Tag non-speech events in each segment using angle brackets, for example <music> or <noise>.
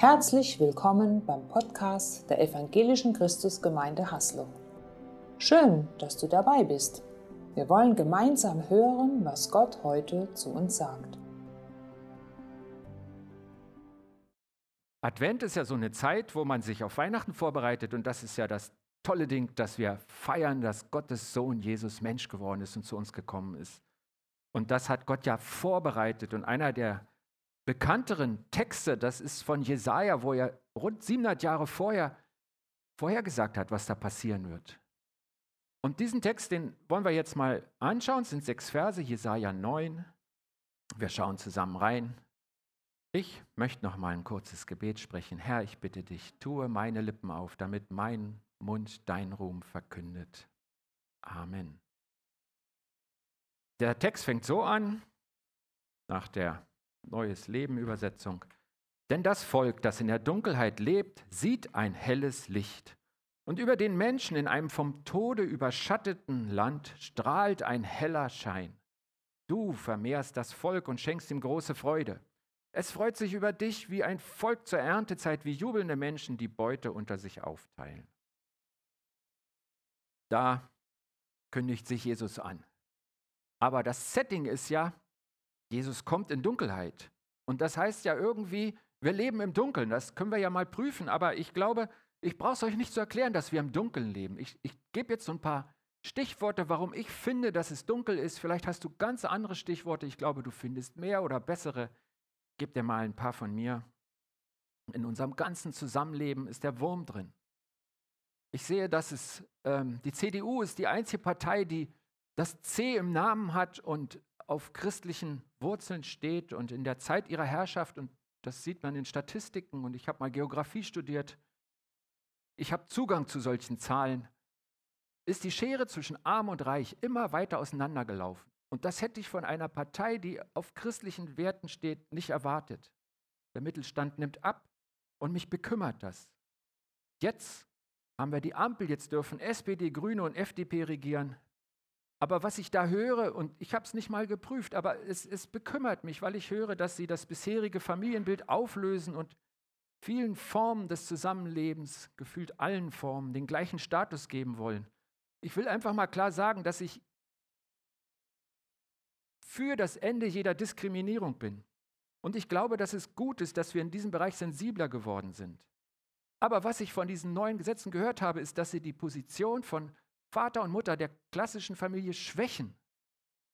Herzlich willkommen beim Podcast der Evangelischen Christusgemeinde Haslo. Schön, dass du dabei bist. Wir wollen gemeinsam hören, was Gott heute zu uns sagt. Advent ist ja so eine Zeit, wo man sich auf Weihnachten vorbereitet und das ist ja das tolle Ding, dass wir feiern, dass Gottes Sohn Jesus Mensch geworden ist und zu uns gekommen ist. Und das hat Gott ja vorbereitet und einer der bekannteren Texte, das ist von Jesaja, wo er rund 700 Jahre vorher vorhergesagt hat, was da passieren wird. Und diesen Text, den wollen wir jetzt mal anschauen. Es sind sechs Verse, Jesaja 9. Wir schauen zusammen rein. Ich möchte noch mal ein kurzes Gebet sprechen. Herr, ich bitte dich, tue meine Lippen auf, damit mein Mund dein Ruhm verkündet. Amen. Der Text fängt so an, nach der Neues Leben Übersetzung. Denn das Volk, das in der Dunkelheit lebt, sieht ein helles Licht. Und über den Menschen in einem vom Tode überschatteten Land strahlt ein heller Schein. Du vermehrst das Volk und schenkst ihm große Freude. Es freut sich über dich wie ein Volk zur Erntezeit, wie jubelnde Menschen die Beute unter sich aufteilen. Da kündigt sich Jesus an. Aber das Setting ist ja, Jesus kommt in Dunkelheit. Und das heißt ja irgendwie, wir leben im Dunkeln. Das können wir ja mal prüfen. Aber ich glaube, ich brauche es euch nicht zu erklären, dass wir im Dunkeln leben. Ich, ich gebe jetzt so ein paar Stichworte, warum ich finde, dass es dunkel ist. Vielleicht hast du ganz andere Stichworte. Ich glaube, du findest mehr oder bessere. Gib dir mal ein paar von mir. In unserem ganzen Zusammenleben ist der Wurm drin. Ich sehe, dass es ähm, die CDU ist die einzige Partei, die das C im Namen hat und auf christlichen Wurzeln steht und in der Zeit ihrer Herrschaft, und das sieht man in Statistiken, und ich habe mal Geografie studiert, ich habe Zugang zu solchen Zahlen, ist die Schere zwischen arm und reich immer weiter auseinandergelaufen. Und das hätte ich von einer Partei, die auf christlichen Werten steht, nicht erwartet. Der Mittelstand nimmt ab und mich bekümmert das. Jetzt haben wir die Ampel, jetzt dürfen SPD, Grüne und FDP regieren. Aber was ich da höre, und ich habe es nicht mal geprüft, aber es, es bekümmert mich, weil ich höre, dass sie das bisherige Familienbild auflösen und vielen Formen des Zusammenlebens, gefühlt allen Formen, den gleichen Status geben wollen. Ich will einfach mal klar sagen, dass ich für das Ende jeder Diskriminierung bin. Und ich glaube, dass es gut ist, dass wir in diesem Bereich sensibler geworden sind. Aber was ich von diesen neuen Gesetzen gehört habe, ist, dass sie die Position von Vater und Mutter der klassischen Familie schwächen.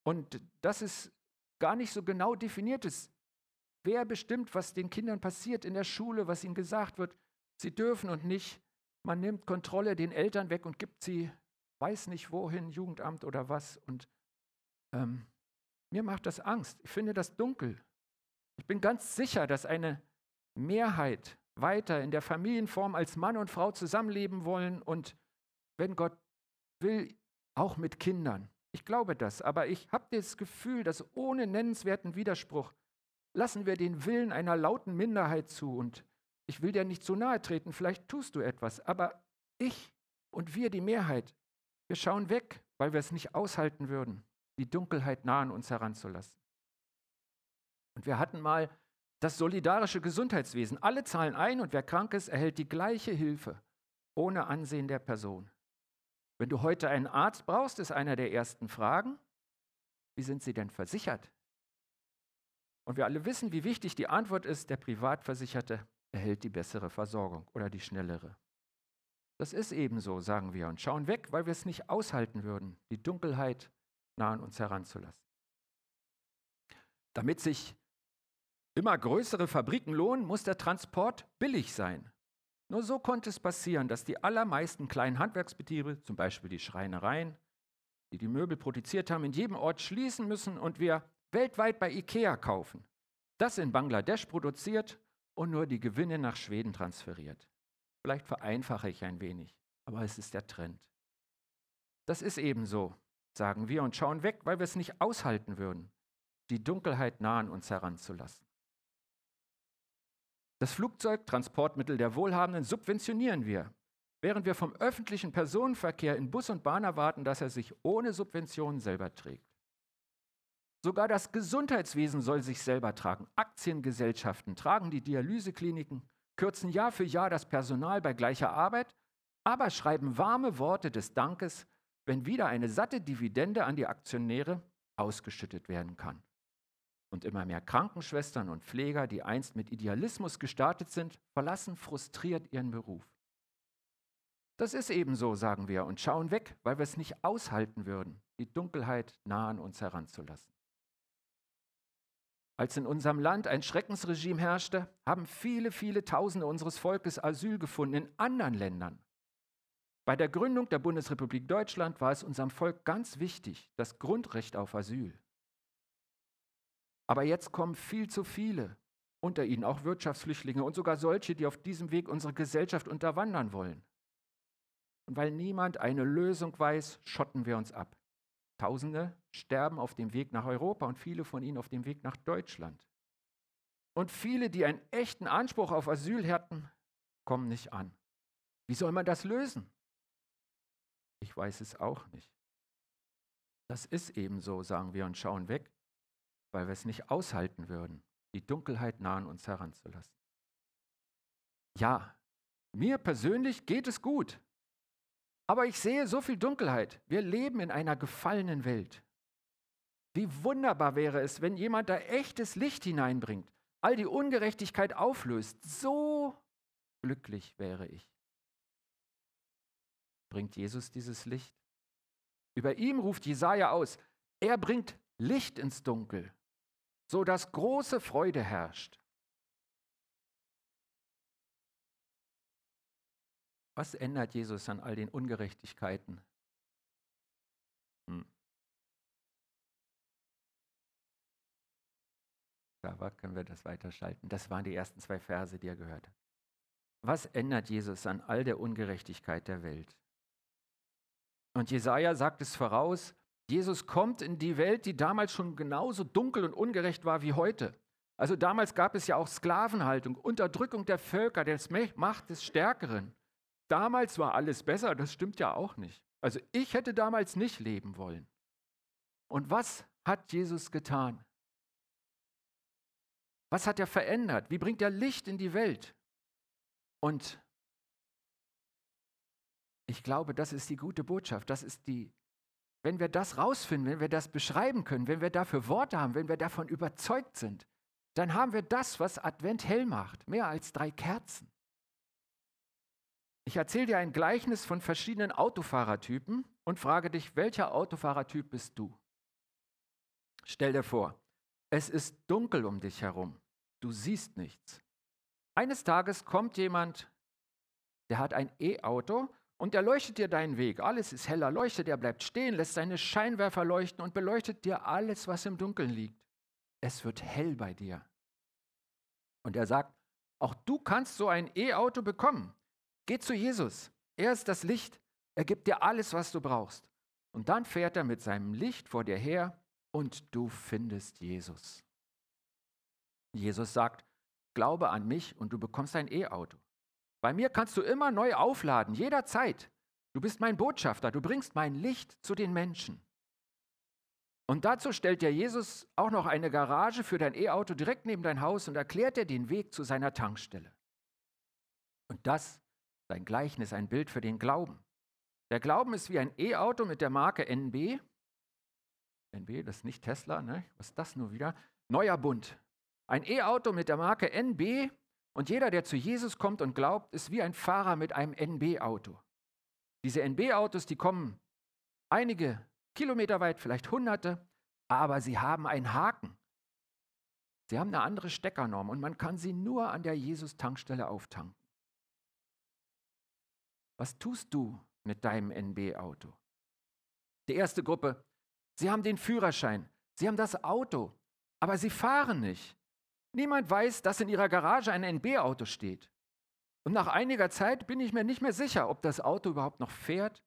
Und das ist gar nicht so genau definiert ist. Wer bestimmt, was den Kindern passiert in der Schule, was ihnen gesagt wird, sie dürfen und nicht. Man nimmt Kontrolle den Eltern weg und gibt sie, weiß nicht wohin, Jugendamt oder was. Und ähm, mir macht das Angst. Ich finde das dunkel. Ich bin ganz sicher, dass eine Mehrheit weiter in der Familienform als Mann und Frau zusammenleben wollen und wenn Gott will auch mit Kindern. Ich glaube das, aber ich habe das Gefühl, dass ohne nennenswerten Widerspruch lassen wir den Willen einer lauten Minderheit zu. Und ich will dir nicht zu nahe treten, vielleicht tust du etwas, aber ich und wir, die Mehrheit, wir schauen weg, weil wir es nicht aushalten würden, die Dunkelheit nah an uns heranzulassen. Und wir hatten mal das solidarische Gesundheitswesen. Alle zahlen ein und wer krank ist, erhält die gleiche Hilfe, ohne Ansehen der Person. Wenn du heute einen Arzt brauchst, ist einer der ersten Fragen, wie sind Sie denn versichert? Und wir alle wissen, wie wichtig die Antwort ist, der Privatversicherte erhält die bessere Versorgung oder die schnellere. Das ist ebenso, sagen wir, und schauen weg, weil wir es nicht aushalten würden, die Dunkelheit nah an uns heranzulassen. Damit sich immer größere Fabriken lohnen, muss der Transport billig sein. Nur so konnte es passieren, dass die allermeisten kleinen Handwerksbetriebe, zum Beispiel die Schreinereien, die die Möbel produziert haben, in jedem Ort schließen müssen und wir weltweit bei IKEA kaufen. Das in Bangladesch produziert und nur die Gewinne nach Schweden transferiert. Vielleicht vereinfache ich ein wenig, aber es ist der Trend. Das ist ebenso, sagen wir und schauen weg, weil wir es nicht aushalten würden, die Dunkelheit nah an uns heranzulassen. Das Flugzeugtransportmittel der Wohlhabenden subventionieren wir, während wir vom öffentlichen Personenverkehr in Bus und Bahn erwarten, dass er sich ohne Subventionen selber trägt. Sogar das Gesundheitswesen soll sich selber tragen. Aktiengesellschaften tragen die Dialysekliniken kürzen Jahr für Jahr das Personal bei gleicher Arbeit, aber schreiben warme Worte des Dankes, wenn wieder eine satte Dividende an die Aktionäre ausgeschüttet werden kann. Und immer mehr Krankenschwestern und Pfleger, die einst mit Idealismus gestartet sind, verlassen frustriert ihren Beruf. Das ist eben so, sagen wir, und schauen weg, weil wir es nicht aushalten würden, die Dunkelheit nah an uns heranzulassen. Als in unserem Land ein Schreckensregime herrschte, haben viele, viele Tausende unseres Volkes Asyl gefunden in anderen Ländern. Bei der Gründung der Bundesrepublik Deutschland war es unserem Volk ganz wichtig, das Grundrecht auf Asyl. Aber jetzt kommen viel zu viele, unter ihnen auch Wirtschaftsflüchtlinge und sogar solche, die auf diesem Weg unsere Gesellschaft unterwandern wollen. Und weil niemand eine Lösung weiß, schotten wir uns ab. Tausende sterben auf dem Weg nach Europa und viele von ihnen auf dem Weg nach Deutschland. Und viele, die einen echten Anspruch auf Asyl hatten, kommen nicht an. Wie soll man das lösen? Ich weiß es auch nicht. Das ist eben so, sagen wir und schauen weg weil wir es nicht aushalten würden, die Dunkelheit nah an uns heranzulassen. Ja, mir persönlich geht es gut, aber ich sehe so viel Dunkelheit. Wir leben in einer gefallenen Welt. Wie wunderbar wäre es, wenn jemand da echtes Licht hineinbringt, all die Ungerechtigkeit auflöst. So glücklich wäre ich. Bringt Jesus dieses Licht? Über ihm ruft Jesaja aus: Er bringt Licht ins Dunkel so dass große Freude herrscht. Was ändert Jesus an all den Ungerechtigkeiten? Hm. Da können wir das weiterschalten. Das waren die ersten zwei Verse, die er gehört hat. Was ändert Jesus an all der Ungerechtigkeit der Welt? Und Jesaja sagt es voraus: Jesus kommt in die Welt, die damals schon genauso dunkel und ungerecht war wie heute. Also damals gab es ja auch Sklavenhaltung, Unterdrückung der Völker, der Macht des Stärkeren. Damals war alles besser, das stimmt ja auch nicht. Also ich hätte damals nicht leben wollen. Und was hat Jesus getan? Was hat er verändert? Wie bringt er Licht in die Welt? Und ich glaube, das ist die gute Botschaft, das ist die wenn wir das rausfinden, wenn wir das beschreiben können, wenn wir dafür Worte haben, wenn wir davon überzeugt sind, dann haben wir das, was Advent hell macht, mehr als drei Kerzen. Ich erzähle dir ein Gleichnis von verschiedenen Autofahrertypen und frage dich, welcher Autofahrertyp bist du? Stell dir vor, es ist dunkel um dich herum, du siehst nichts. Eines Tages kommt jemand, der hat ein E-Auto und er leuchtet dir deinen Weg. Alles ist heller leuchtet. Er bleibt stehen, lässt seine Scheinwerfer leuchten und beleuchtet dir alles, was im Dunkeln liegt. Es wird hell bei dir. Und er sagt, auch du kannst so ein E-Auto bekommen. Geh zu Jesus. Er ist das Licht. Er gibt dir alles, was du brauchst. Und dann fährt er mit seinem Licht vor dir her und du findest Jesus. Jesus sagt, glaube an mich und du bekommst ein E-Auto. Bei mir kannst du immer neu aufladen, jederzeit. Du bist mein Botschafter, du bringst mein Licht zu den Menschen. Und dazu stellt dir Jesus auch noch eine Garage für dein E-Auto direkt neben dein Haus und erklärt dir den Weg zu seiner Tankstelle. Und das, sein Gleichnis, ein Bild für den Glauben. Der Glauben ist wie ein E-Auto mit der Marke NB. NB, das ist nicht Tesla, ne? Was ist das nur wieder? Neuer Bund. Ein E-Auto mit der Marke NB und jeder, der zu Jesus kommt und glaubt, ist wie ein Fahrer mit einem NB-Auto. Diese NB-Autos, die kommen einige Kilometer weit, vielleicht hunderte, aber sie haben einen Haken. Sie haben eine andere Steckernorm und man kann sie nur an der Jesus-Tankstelle auftanken. Was tust du mit deinem NB-Auto? Die erste Gruppe, sie haben den Führerschein, sie haben das Auto, aber sie fahren nicht. Niemand weiß, dass in ihrer Garage ein NB-Auto steht. Und nach einiger Zeit bin ich mir nicht mehr sicher, ob das Auto überhaupt noch fährt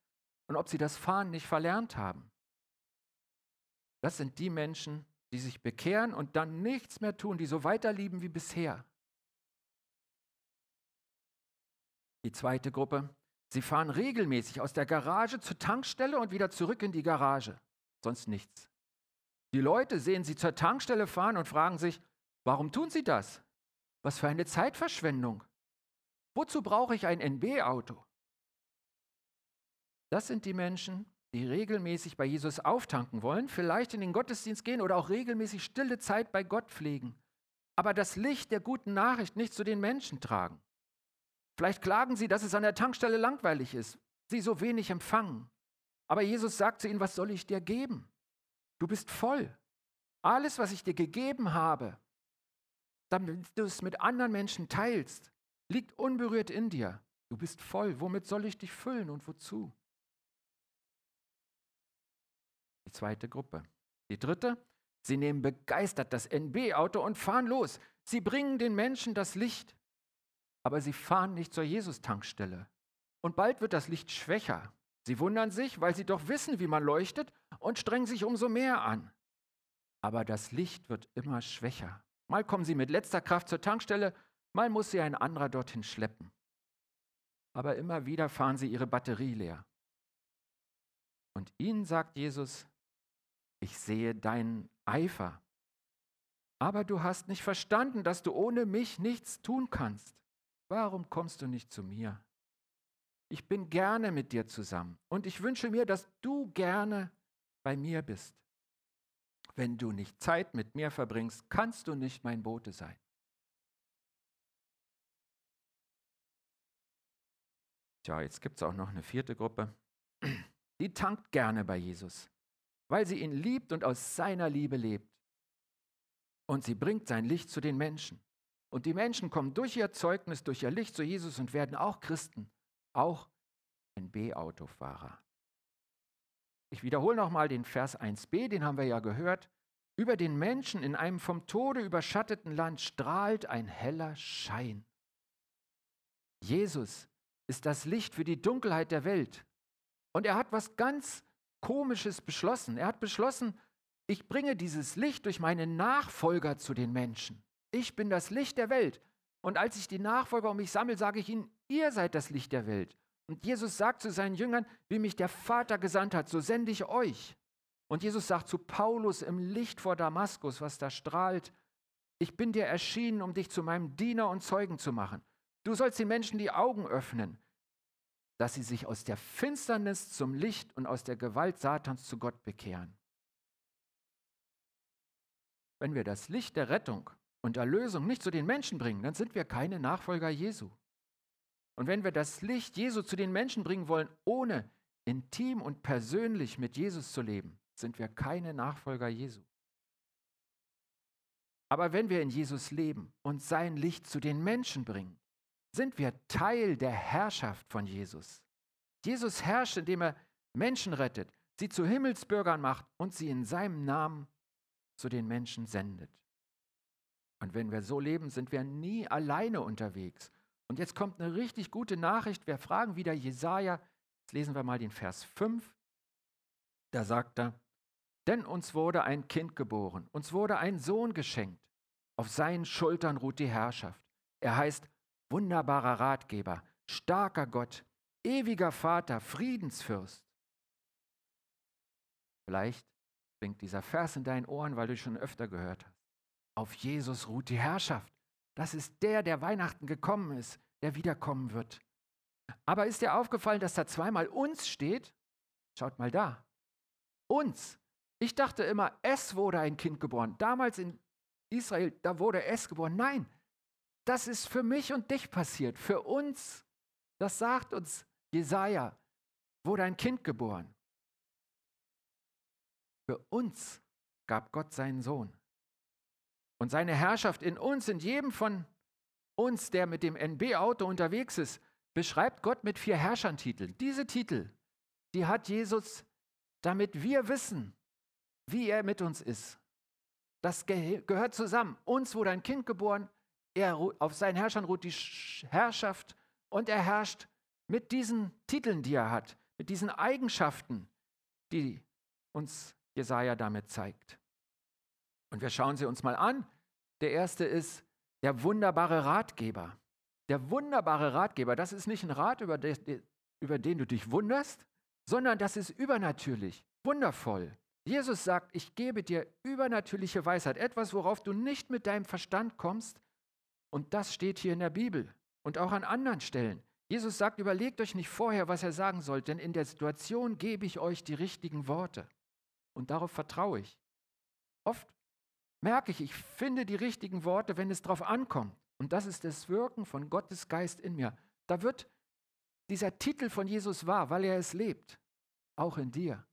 und ob sie das Fahren nicht verlernt haben. Das sind die Menschen, die sich bekehren und dann nichts mehr tun, die so weiterlieben wie bisher. Die zweite Gruppe, sie fahren regelmäßig aus der Garage zur Tankstelle und wieder zurück in die Garage, sonst nichts. Die Leute sehen sie zur Tankstelle fahren und fragen sich, Warum tun sie das? Was für eine Zeitverschwendung. Wozu brauche ich ein NB-Auto? Das sind die Menschen, die regelmäßig bei Jesus auftanken wollen, vielleicht in den Gottesdienst gehen oder auch regelmäßig stille Zeit bei Gott pflegen, aber das Licht der guten Nachricht nicht zu den Menschen tragen. Vielleicht klagen sie, dass es an der Tankstelle langweilig ist, sie so wenig empfangen. Aber Jesus sagt zu ihnen, was soll ich dir geben? Du bist voll. Alles, was ich dir gegeben habe, damit du es mit anderen Menschen teilst, liegt unberührt in dir. Du bist voll. Womit soll ich dich füllen und wozu? Die zweite Gruppe. Die dritte, sie nehmen begeistert das NB-Auto und fahren los. Sie bringen den Menschen das Licht, aber sie fahren nicht zur Jesus-Tankstelle. Und bald wird das Licht schwächer. Sie wundern sich, weil sie doch wissen, wie man leuchtet und strengen sich umso mehr an. Aber das Licht wird immer schwächer. Mal kommen sie mit letzter Kraft zur Tankstelle, mal muss sie ein anderer dorthin schleppen. Aber immer wieder fahren sie ihre Batterie leer. Und ihnen sagt Jesus, ich sehe deinen Eifer. Aber du hast nicht verstanden, dass du ohne mich nichts tun kannst. Warum kommst du nicht zu mir? Ich bin gerne mit dir zusammen und ich wünsche mir, dass du gerne bei mir bist. Wenn du nicht Zeit mit mir verbringst, kannst du nicht mein Bote sein. Tja, jetzt gibt es auch noch eine vierte Gruppe. <clears throat> Die tankt gerne bei Jesus weil sie ihn liebt und aus seiner Liebe lebt. Und sie bringt sein Licht zu den Menschen. Und die Menschen kommen durch ihr Zeugnis, durch ihr Licht zu Jesus und werden auch Christen, auch ein B-Autofahrer. Ich wiederhole nochmal den Vers 1b, den haben wir ja gehört. Über den Menschen in einem vom Tode überschatteten Land strahlt ein heller Schein. Jesus ist das Licht für die Dunkelheit der Welt. Und er hat was ganz Komisches beschlossen. Er hat beschlossen, ich bringe dieses Licht durch meine Nachfolger zu den Menschen. Ich bin das Licht der Welt. Und als ich die Nachfolger um mich sammle, sage ich ihnen, ihr seid das Licht der Welt. Und Jesus sagt zu seinen Jüngern, wie mich der Vater gesandt hat, so sende ich euch. Und Jesus sagt zu Paulus im Licht vor Damaskus, was da strahlt, ich bin dir erschienen, um dich zu meinem Diener und Zeugen zu machen. Du sollst den Menschen die Augen öffnen dass sie sich aus der Finsternis zum Licht und aus der Gewalt Satans zu Gott bekehren. Wenn wir das Licht der Rettung und Erlösung nicht zu den Menschen bringen, dann sind wir keine Nachfolger Jesu. Und wenn wir das Licht Jesu zu den Menschen bringen wollen, ohne intim und persönlich mit Jesus zu leben, sind wir keine Nachfolger Jesu. Aber wenn wir in Jesus leben und sein Licht zu den Menschen bringen, sind wir Teil der Herrschaft von Jesus. Jesus herrscht, indem er Menschen rettet, sie zu Himmelsbürgern macht und sie in seinem Namen zu den Menschen sendet. Und wenn wir so leben, sind wir nie alleine unterwegs. Und jetzt kommt eine richtig gute Nachricht. Wir fragen wieder Jesaja. Jetzt lesen wir mal den Vers 5. Da sagt er: Denn uns wurde ein Kind geboren, uns wurde ein Sohn geschenkt. Auf seinen Schultern ruht die Herrschaft. Er heißt wunderbarer Ratgeber, starker Gott, ewiger Vater, Friedensfürst. Vielleicht klingt dieser Vers in deinen Ohren, weil du ihn schon öfter gehört hast. Auf Jesus ruht die Herrschaft. Das ist der, der Weihnachten gekommen ist, der wiederkommen wird. Aber ist dir aufgefallen, dass da zweimal uns steht? Schaut mal da. Uns. Ich dachte immer, es wurde ein Kind geboren. Damals in Israel, da wurde es geboren. Nein, das ist für mich und dich passiert, für uns. Das sagt uns Jesaja, wurde ein Kind geboren. Für uns gab Gott seinen Sohn. Und seine Herrschaft in uns, in jedem von uns, der mit dem NB-Auto unterwegs ist, beschreibt Gott mit vier Herrschertiteln. Diese Titel, die hat Jesus, damit wir wissen, wie er mit uns ist. Das gehört zusammen. Uns wurde ein Kind geboren, er, auf seinen Herrschern ruht die Herrschaft und er herrscht mit diesen Titeln, die er hat, mit diesen Eigenschaften, die uns Jesaja damit zeigt. Und wir schauen sie uns mal an. Der erste ist der wunderbare Ratgeber. Der wunderbare Ratgeber, das ist nicht ein Rat, über, den, über den du dich wunderst, sondern das ist übernatürlich, wundervoll. Jesus sagt, ich gebe dir übernatürliche Weisheit, etwas, worauf du nicht mit deinem Verstand kommst, und das steht hier in der Bibel. und auch an anderen Stellen. Jesus sagt, überlegt euch nicht vorher, was er sagen soll, denn in der Situation gebe ich euch die richtigen Worte. Und darauf vertraue ich. Oft merke ich, ich finde die richtigen Worte, wenn es darauf ankommt. Und das ist das Wirken von Gottes Geist in mir. Da wird dieser Titel von Jesus wahr, weil er es lebt. Auch in dir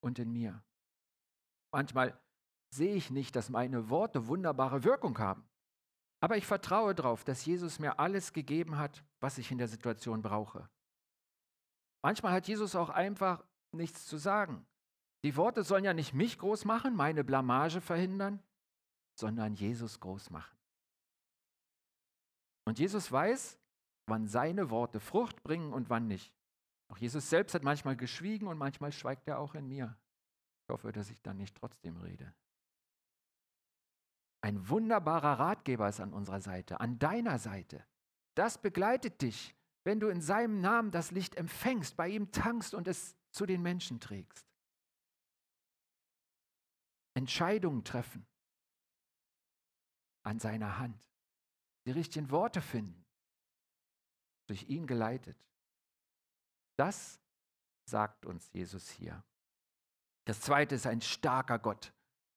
und in mir. Manchmal sehe ich nicht, dass meine Worte wunderbare Wirkung haben. Aber ich vertraue darauf, dass Jesus mir alles gegeben hat, was ich in der Situation brauche. Manchmal hat Jesus auch einfach nichts zu sagen. Die Worte sollen ja nicht mich groß machen, meine Blamage verhindern, sondern Jesus groß machen. Und Jesus weiß, wann seine Worte Frucht bringen und wann nicht. Auch Jesus selbst hat manchmal geschwiegen und manchmal schweigt er auch in mir. Ich hoffe, dass ich dann nicht trotzdem rede. Ein wunderbarer Ratgeber ist an unserer Seite, an deiner Seite. Das begleitet dich, wenn du in seinem Namen das Licht empfängst, bei ihm tankst und es zu den Menschen trägst. Entscheidungen treffen an seiner Hand, die richtigen Worte finden, durch ihn geleitet. Das sagt uns Jesus hier. Das zweite ist ein starker Gott.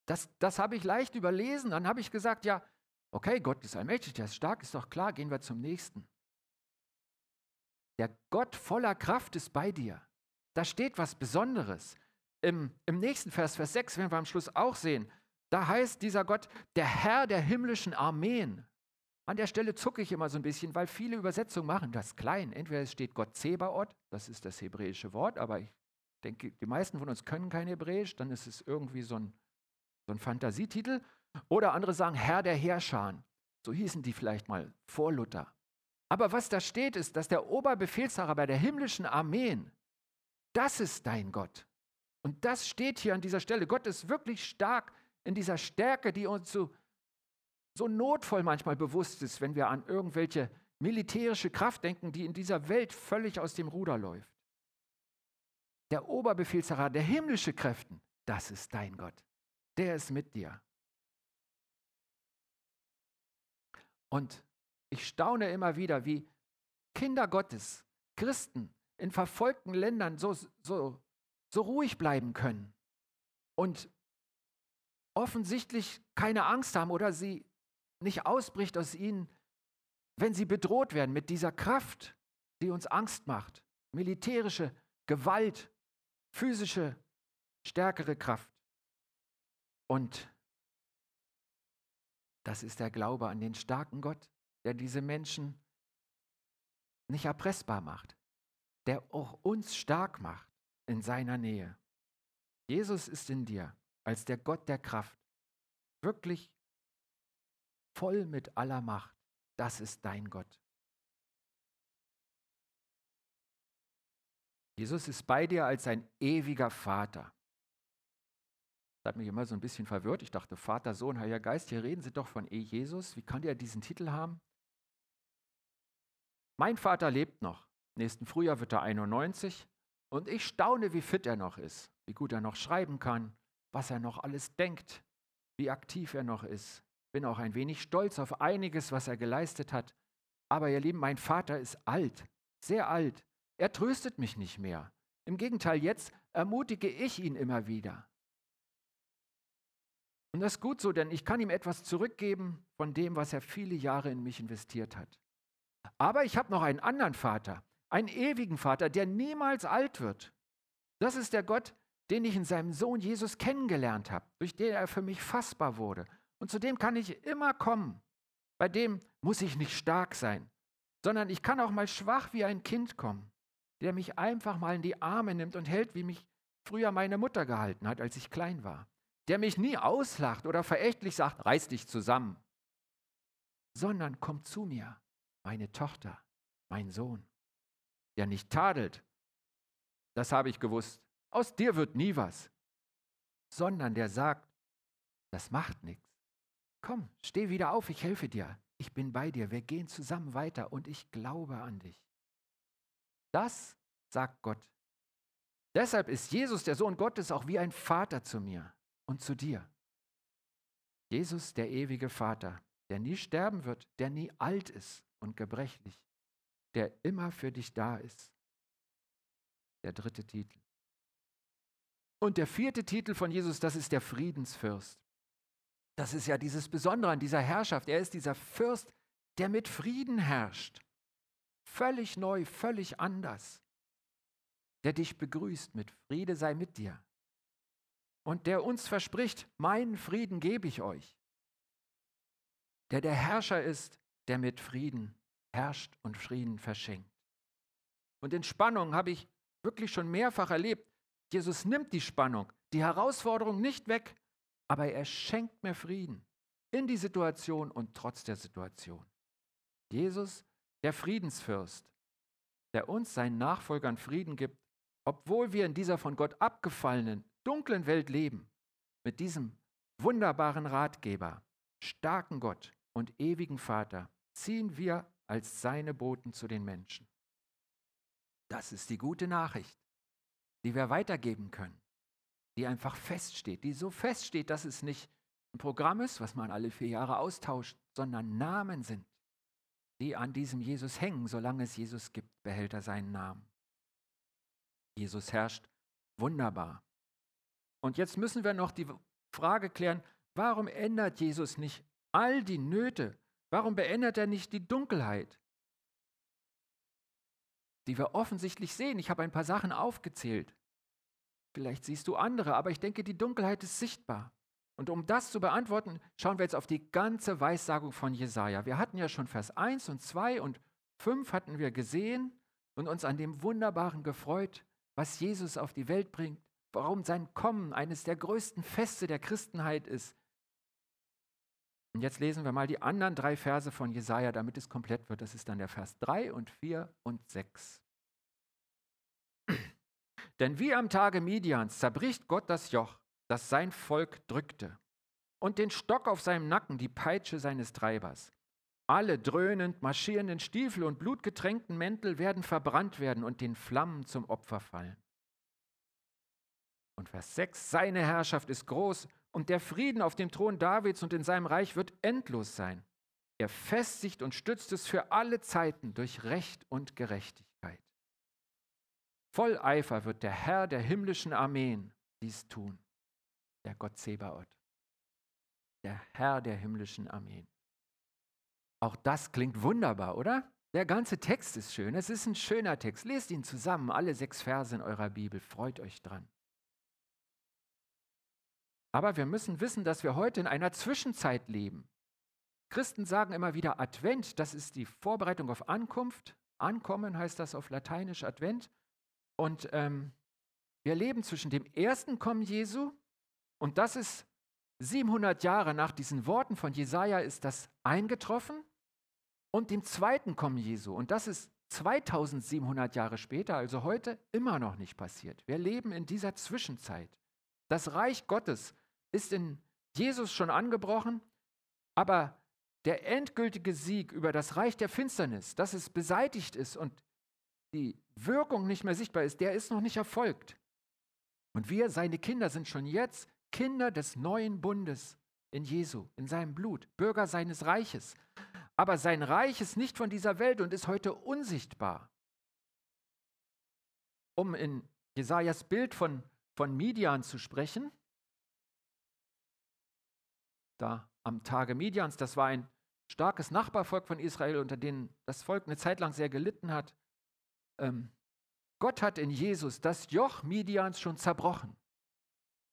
Das, das habe ich leicht überlesen. Dann habe ich gesagt, ja, okay, Gott ist allmächtig, der ist stark, ist doch klar, gehen wir zum nächsten. Der Gott voller Kraft ist bei dir. Da steht was Besonderes. Im, Im nächsten Vers, Vers 6, werden wir am Schluss auch sehen, da heißt dieser Gott, der Herr der himmlischen Armeen. An der Stelle zucke ich immer so ein bisschen, weil viele Übersetzungen machen das klein. Entweder es steht Gott Zebaoth, das ist das hebräische Wort, aber ich denke, die meisten von uns können kein Hebräisch, dann ist es irgendwie so ein so ein Fantasietitel. Oder andere sagen Herr der Herrscher. So hießen die vielleicht mal vor Luther. Aber was da steht, ist, dass der Oberbefehlshaber bei der himmlischen Armeen, das ist dein Gott. Und das steht hier an dieser Stelle. Gott ist wirklich stark in dieser Stärke, die uns so, so notvoll manchmal bewusst ist, wenn wir an irgendwelche militärische Kraft denken, die in dieser Welt völlig aus dem Ruder läuft. Der Oberbefehlshaber der himmlische Kräften, das ist dein Gott der ist mit dir. Und ich staune immer wieder, wie Kinder Gottes, Christen in verfolgten Ländern so, so, so ruhig bleiben können und offensichtlich keine Angst haben oder sie nicht ausbricht aus ihnen, wenn sie bedroht werden mit dieser Kraft, die uns Angst macht. Militärische Gewalt, physische, stärkere Kraft. Und das ist der Glaube an den starken Gott, der diese Menschen nicht erpressbar macht, der auch uns stark macht in seiner Nähe. Jesus ist in dir als der Gott der Kraft, wirklich voll mit aller Macht. Das ist dein Gott. Jesus ist bei dir als ein ewiger Vater. Das hat mich immer so ein bisschen verwirrt. Ich dachte, Vater, Sohn, Heiliger Geist, hier reden Sie doch von E Jesus. Wie kann der diesen Titel haben? Mein Vater lebt noch. Nächsten Frühjahr wird er 91 und ich staune, wie fit er noch ist, wie gut er noch schreiben kann, was er noch alles denkt, wie aktiv er noch ist. Bin auch ein wenig stolz auf einiges, was er geleistet hat. Aber ihr Lieben, mein Vater ist alt, sehr alt. Er tröstet mich nicht mehr. Im Gegenteil, jetzt ermutige ich ihn immer wieder. Und das ist gut so, denn ich kann ihm etwas zurückgeben von dem, was er viele Jahre in mich investiert hat. Aber ich habe noch einen anderen Vater, einen ewigen Vater, der niemals alt wird. Das ist der Gott, den ich in seinem Sohn Jesus kennengelernt habe, durch den er für mich fassbar wurde. Und zu dem kann ich immer kommen. Bei dem muss ich nicht stark sein, sondern ich kann auch mal schwach wie ein Kind kommen, der mich einfach mal in die Arme nimmt und hält, wie mich früher meine Mutter gehalten hat, als ich klein war der mich nie auslacht oder verächtlich sagt, reiß dich zusammen, sondern kommt zu mir, meine Tochter, mein Sohn, der nicht tadelt, das habe ich gewusst, aus dir wird nie was, sondern der sagt, das macht nichts. Komm, steh wieder auf, ich helfe dir, ich bin bei dir, wir gehen zusammen weiter und ich glaube an dich. Das sagt Gott. Deshalb ist Jesus, der Sohn Gottes, auch wie ein Vater zu mir und zu dir. Jesus, der ewige Vater, der nie sterben wird, der nie alt ist und gebrechlich, der immer für dich da ist. Der dritte Titel. Und der vierte Titel von Jesus, das ist der Friedensfürst. Das ist ja dieses Besondere an dieser Herrschaft. Er ist dieser Fürst, der mit Frieden herrscht. Völlig neu, völlig anders. Der dich begrüßt mit Friede sei mit dir. Und der uns verspricht, meinen Frieden gebe ich euch. Der der Herrscher ist, der mit Frieden herrscht und Frieden verschenkt. Und in Spannung habe ich wirklich schon mehrfach erlebt, Jesus nimmt die Spannung, die Herausforderung nicht weg, aber er schenkt mir Frieden in die Situation und trotz der Situation. Jesus, der Friedensfürst, der uns seinen Nachfolgern Frieden gibt, obwohl wir in dieser von Gott abgefallenen, dunklen Welt leben, mit diesem wunderbaren Ratgeber, starken Gott und ewigen Vater, ziehen wir als seine Boten zu den Menschen. Das ist die gute Nachricht, die wir weitergeben können, die einfach feststeht, die so feststeht, dass es nicht ein Programm ist, was man alle vier Jahre austauscht, sondern Namen sind, die an diesem Jesus hängen. Solange es Jesus gibt, behält er seinen Namen. Jesus herrscht wunderbar. Und jetzt müssen wir noch die Frage klären, warum ändert Jesus nicht all die Nöte? Warum beendet er nicht die Dunkelheit? Die wir offensichtlich sehen. Ich habe ein paar Sachen aufgezählt. Vielleicht siehst du andere, aber ich denke, die Dunkelheit ist sichtbar. Und um das zu beantworten, schauen wir jetzt auf die ganze Weissagung von Jesaja. Wir hatten ja schon Vers 1 und 2 und 5 hatten wir gesehen und uns an dem Wunderbaren gefreut, was Jesus auf die Welt bringt, warum sein Kommen eines der größten Feste der Christenheit ist. Und jetzt lesen wir mal die anderen drei Verse von Jesaja, damit es komplett wird. Das ist dann der Vers 3 und 4 und 6. <clears throat> Denn wie am Tage Midians zerbricht Gott das Joch, das sein Volk drückte, und den Stock auf seinem Nacken, die Peitsche seines Treibers. Alle dröhnend marschierenden Stiefel und blutgetränkten Mäntel werden verbrannt werden und den Flammen zum Opfer fallen. Und Vers 6, seine Herrschaft ist groß und der Frieden auf dem Thron Davids und in seinem Reich wird endlos sein. Er festigt und stützt es für alle Zeiten durch Recht und Gerechtigkeit. Voll Eifer wird der Herr der himmlischen Armeen dies tun, der Gott Zebaoth, der Herr der himmlischen Armeen. Auch das klingt wunderbar, oder? Der ganze Text ist schön. Es ist ein schöner Text. Lest ihn zusammen, alle sechs Verse in eurer Bibel. Freut euch dran. Aber wir müssen wissen, dass wir heute in einer Zwischenzeit leben. Christen sagen immer wieder Advent, das ist die Vorbereitung auf Ankunft. Ankommen heißt das auf Lateinisch Advent. Und ähm, wir leben zwischen dem ersten Kommen Jesu und das ist 700 Jahre nach diesen Worten von Jesaja ist das eingetroffen und dem zweiten Kommen Jesu und das ist 2700 Jahre später, also heute immer noch nicht passiert. Wir leben in dieser Zwischenzeit. Das Reich Gottes ist in Jesus schon angebrochen, aber der endgültige Sieg über das Reich der Finsternis, dass es beseitigt ist und die Wirkung nicht mehr sichtbar ist, der ist noch nicht erfolgt. Und wir, seine Kinder, sind schon jetzt Kinder des neuen Bundes in Jesu, in seinem Blut, Bürger seines Reiches. Aber sein Reich ist nicht von dieser Welt und ist heute unsichtbar. Um in Jesajas Bild von, von Midian zu sprechen, da am Tage Midians. Das war ein starkes Nachbarvolk von Israel, unter denen das Volk eine Zeit lang sehr gelitten hat. Ähm, Gott hat in Jesus das Joch Midians schon zerbrochen.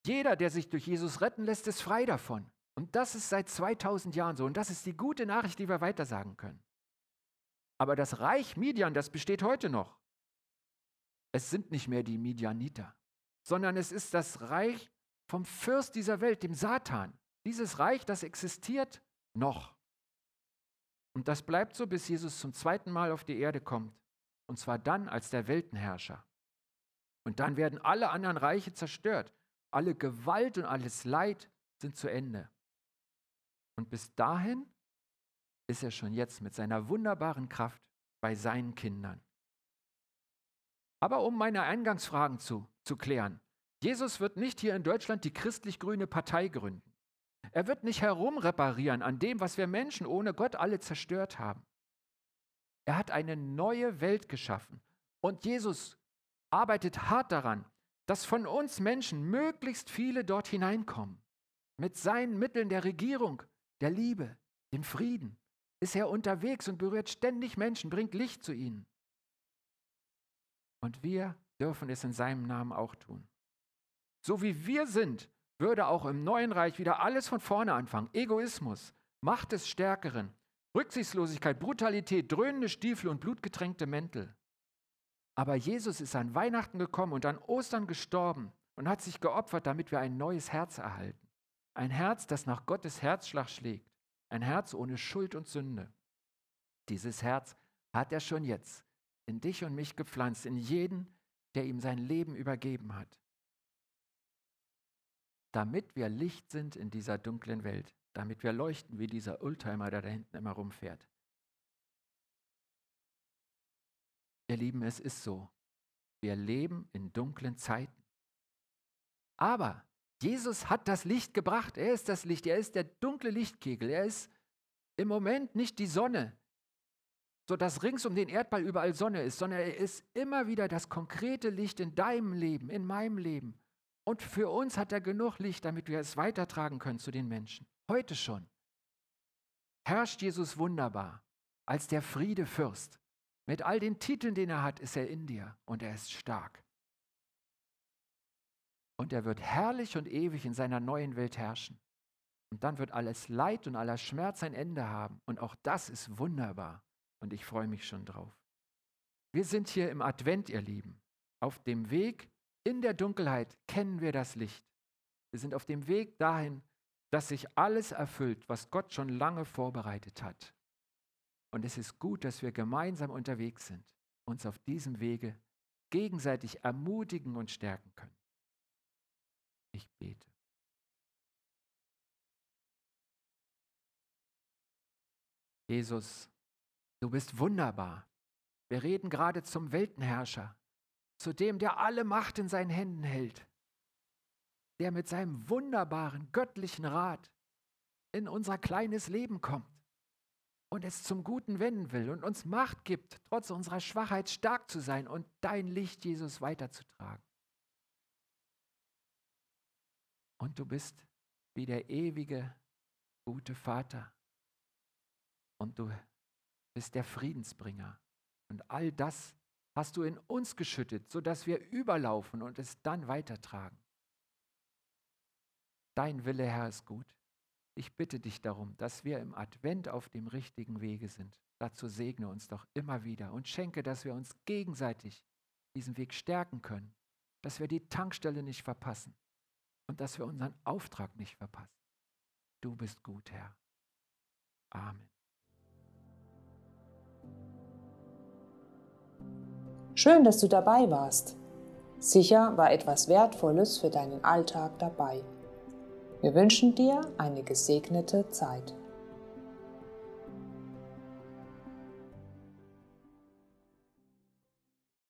Jeder, der sich durch Jesus retten lässt, ist frei davon. Und das ist seit 2000 Jahren so. Und das ist die gute Nachricht, die wir weitersagen können. Aber das Reich Midian, das besteht heute noch. Es sind nicht mehr die Midianiter, sondern es ist das Reich vom Fürst dieser Welt, dem Satan. Dieses Reich, das existiert noch. Und das bleibt so, bis Jesus zum zweiten Mal auf die Erde kommt. Und zwar dann als der Weltenherrscher. Und dann werden alle anderen Reiche zerstört. Alle Gewalt und alles Leid sind zu Ende. Und bis dahin ist er schon jetzt mit seiner wunderbaren Kraft bei seinen Kindern. Aber um meine Eingangsfragen zu, zu klären, Jesus wird nicht hier in Deutschland die christlich-grüne Partei gründen. Er wird nicht herumreparieren an dem, was wir Menschen ohne Gott alle zerstört haben. Er hat eine neue Welt geschaffen. Und Jesus arbeitet hart daran, dass von uns Menschen möglichst viele dort hineinkommen. Mit seinen Mitteln der Regierung, der Liebe, dem Frieden ist er unterwegs und berührt ständig Menschen, bringt Licht zu ihnen. Und wir dürfen es in seinem Namen auch tun. So wie wir sind, würde auch im neuen Reich wieder alles von vorne anfangen. Egoismus, Macht des Stärkeren, Rücksichtslosigkeit, Brutalität, dröhnende Stiefel und blutgetränkte Mäntel. Aber Jesus ist an Weihnachten gekommen und an Ostern gestorben und hat sich geopfert, damit wir ein neues Herz erhalten. Ein Herz, das nach Gottes Herzschlag schlägt. Ein Herz ohne Schuld und Sünde. Dieses Herz hat er schon jetzt in dich und mich gepflanzt, in jeden, der ihm sein Leben übergeben hat. Damit wir Licht sind in dieser dunklen Welt, damit wir leuchten wie dieser Oldtimer, der da hinten immer rumfährt. Ihr Lieben, es ist so. Wir leben in dunklen Zeiten. Aber Jesus hat das Licht gebracht. Er ist das Licht. Er ist der dunkle Lichtkegel. Er ist im Moment nicht die Sonne, sodass rings um den Erdball überall Sonne ist, sondern er ist immer wieder das konkrete Licht in deinem Leben, in meinem Leben. Und für uns hat er genug Licht, damit wir es weitertragen können zu den Menschen. Heute schon. Herrscht Jesus wunderbar als der Friedefürst. Mit all den Titeln, den er hat, ist er in dir und er ist stark. Und er wird herrlich und ewig in seiner neuen Welt herrschen. Und dann wird alles Leid und aller Schmerz ein Ende haben. Und auch das ist wunderbar. Und ich freue mich schon drauf. Wir sind hier im Advent, ihr Lieben. Auf dem Weg in der Dunkelheit kennen wir das Licht. Wir sind auf dem Weg dahin, dass sich alles erfüllt, was Gott schon lange vorbereitet hat. Und es ist gut, dass wir gemeinsam unterwegs sind, uns auf diesem Wege gegenseitig ermutigen und stärken können. Ich bete. Jesus, du bist wunderbar. Wir reden gerade zum Weltenherrscher, zu dem, der alle Macht in seinen Händen hält, der mit seinem wunderbaren göttlichen Rat in unser kleines Leben kommt und es zum Guten wenden will und uns Macht gibt, trotz unserer Schwachheit stark zu sein und dein Licht, Jesus, weiterzutragen. Und du bist wie der ewige, gute Vater. Und du bist der Friedensbringer. Und all das hast du in uns geschüttet, sodass wir überlaufen und es dann weitertragen. Dein Wille, Herr, ist gut. Ich bitte dich darum, dass wir im Advent auf dem richtigen Wege sind. Dazu segne uns doch immer wieder und schenke, dass wir uns gegenseitig diesen Weg stärken können, dass wir die Tankstelle nicht verpassen und dass wir unseren Auftrag nicht verpassen. Du bist gut, Herr. Amen. Schön, dass du dabei warst. Sicher war etwas Wertvolles für deinen Alltag dabei. Wir wünschen dir eine gesegnete Zeit.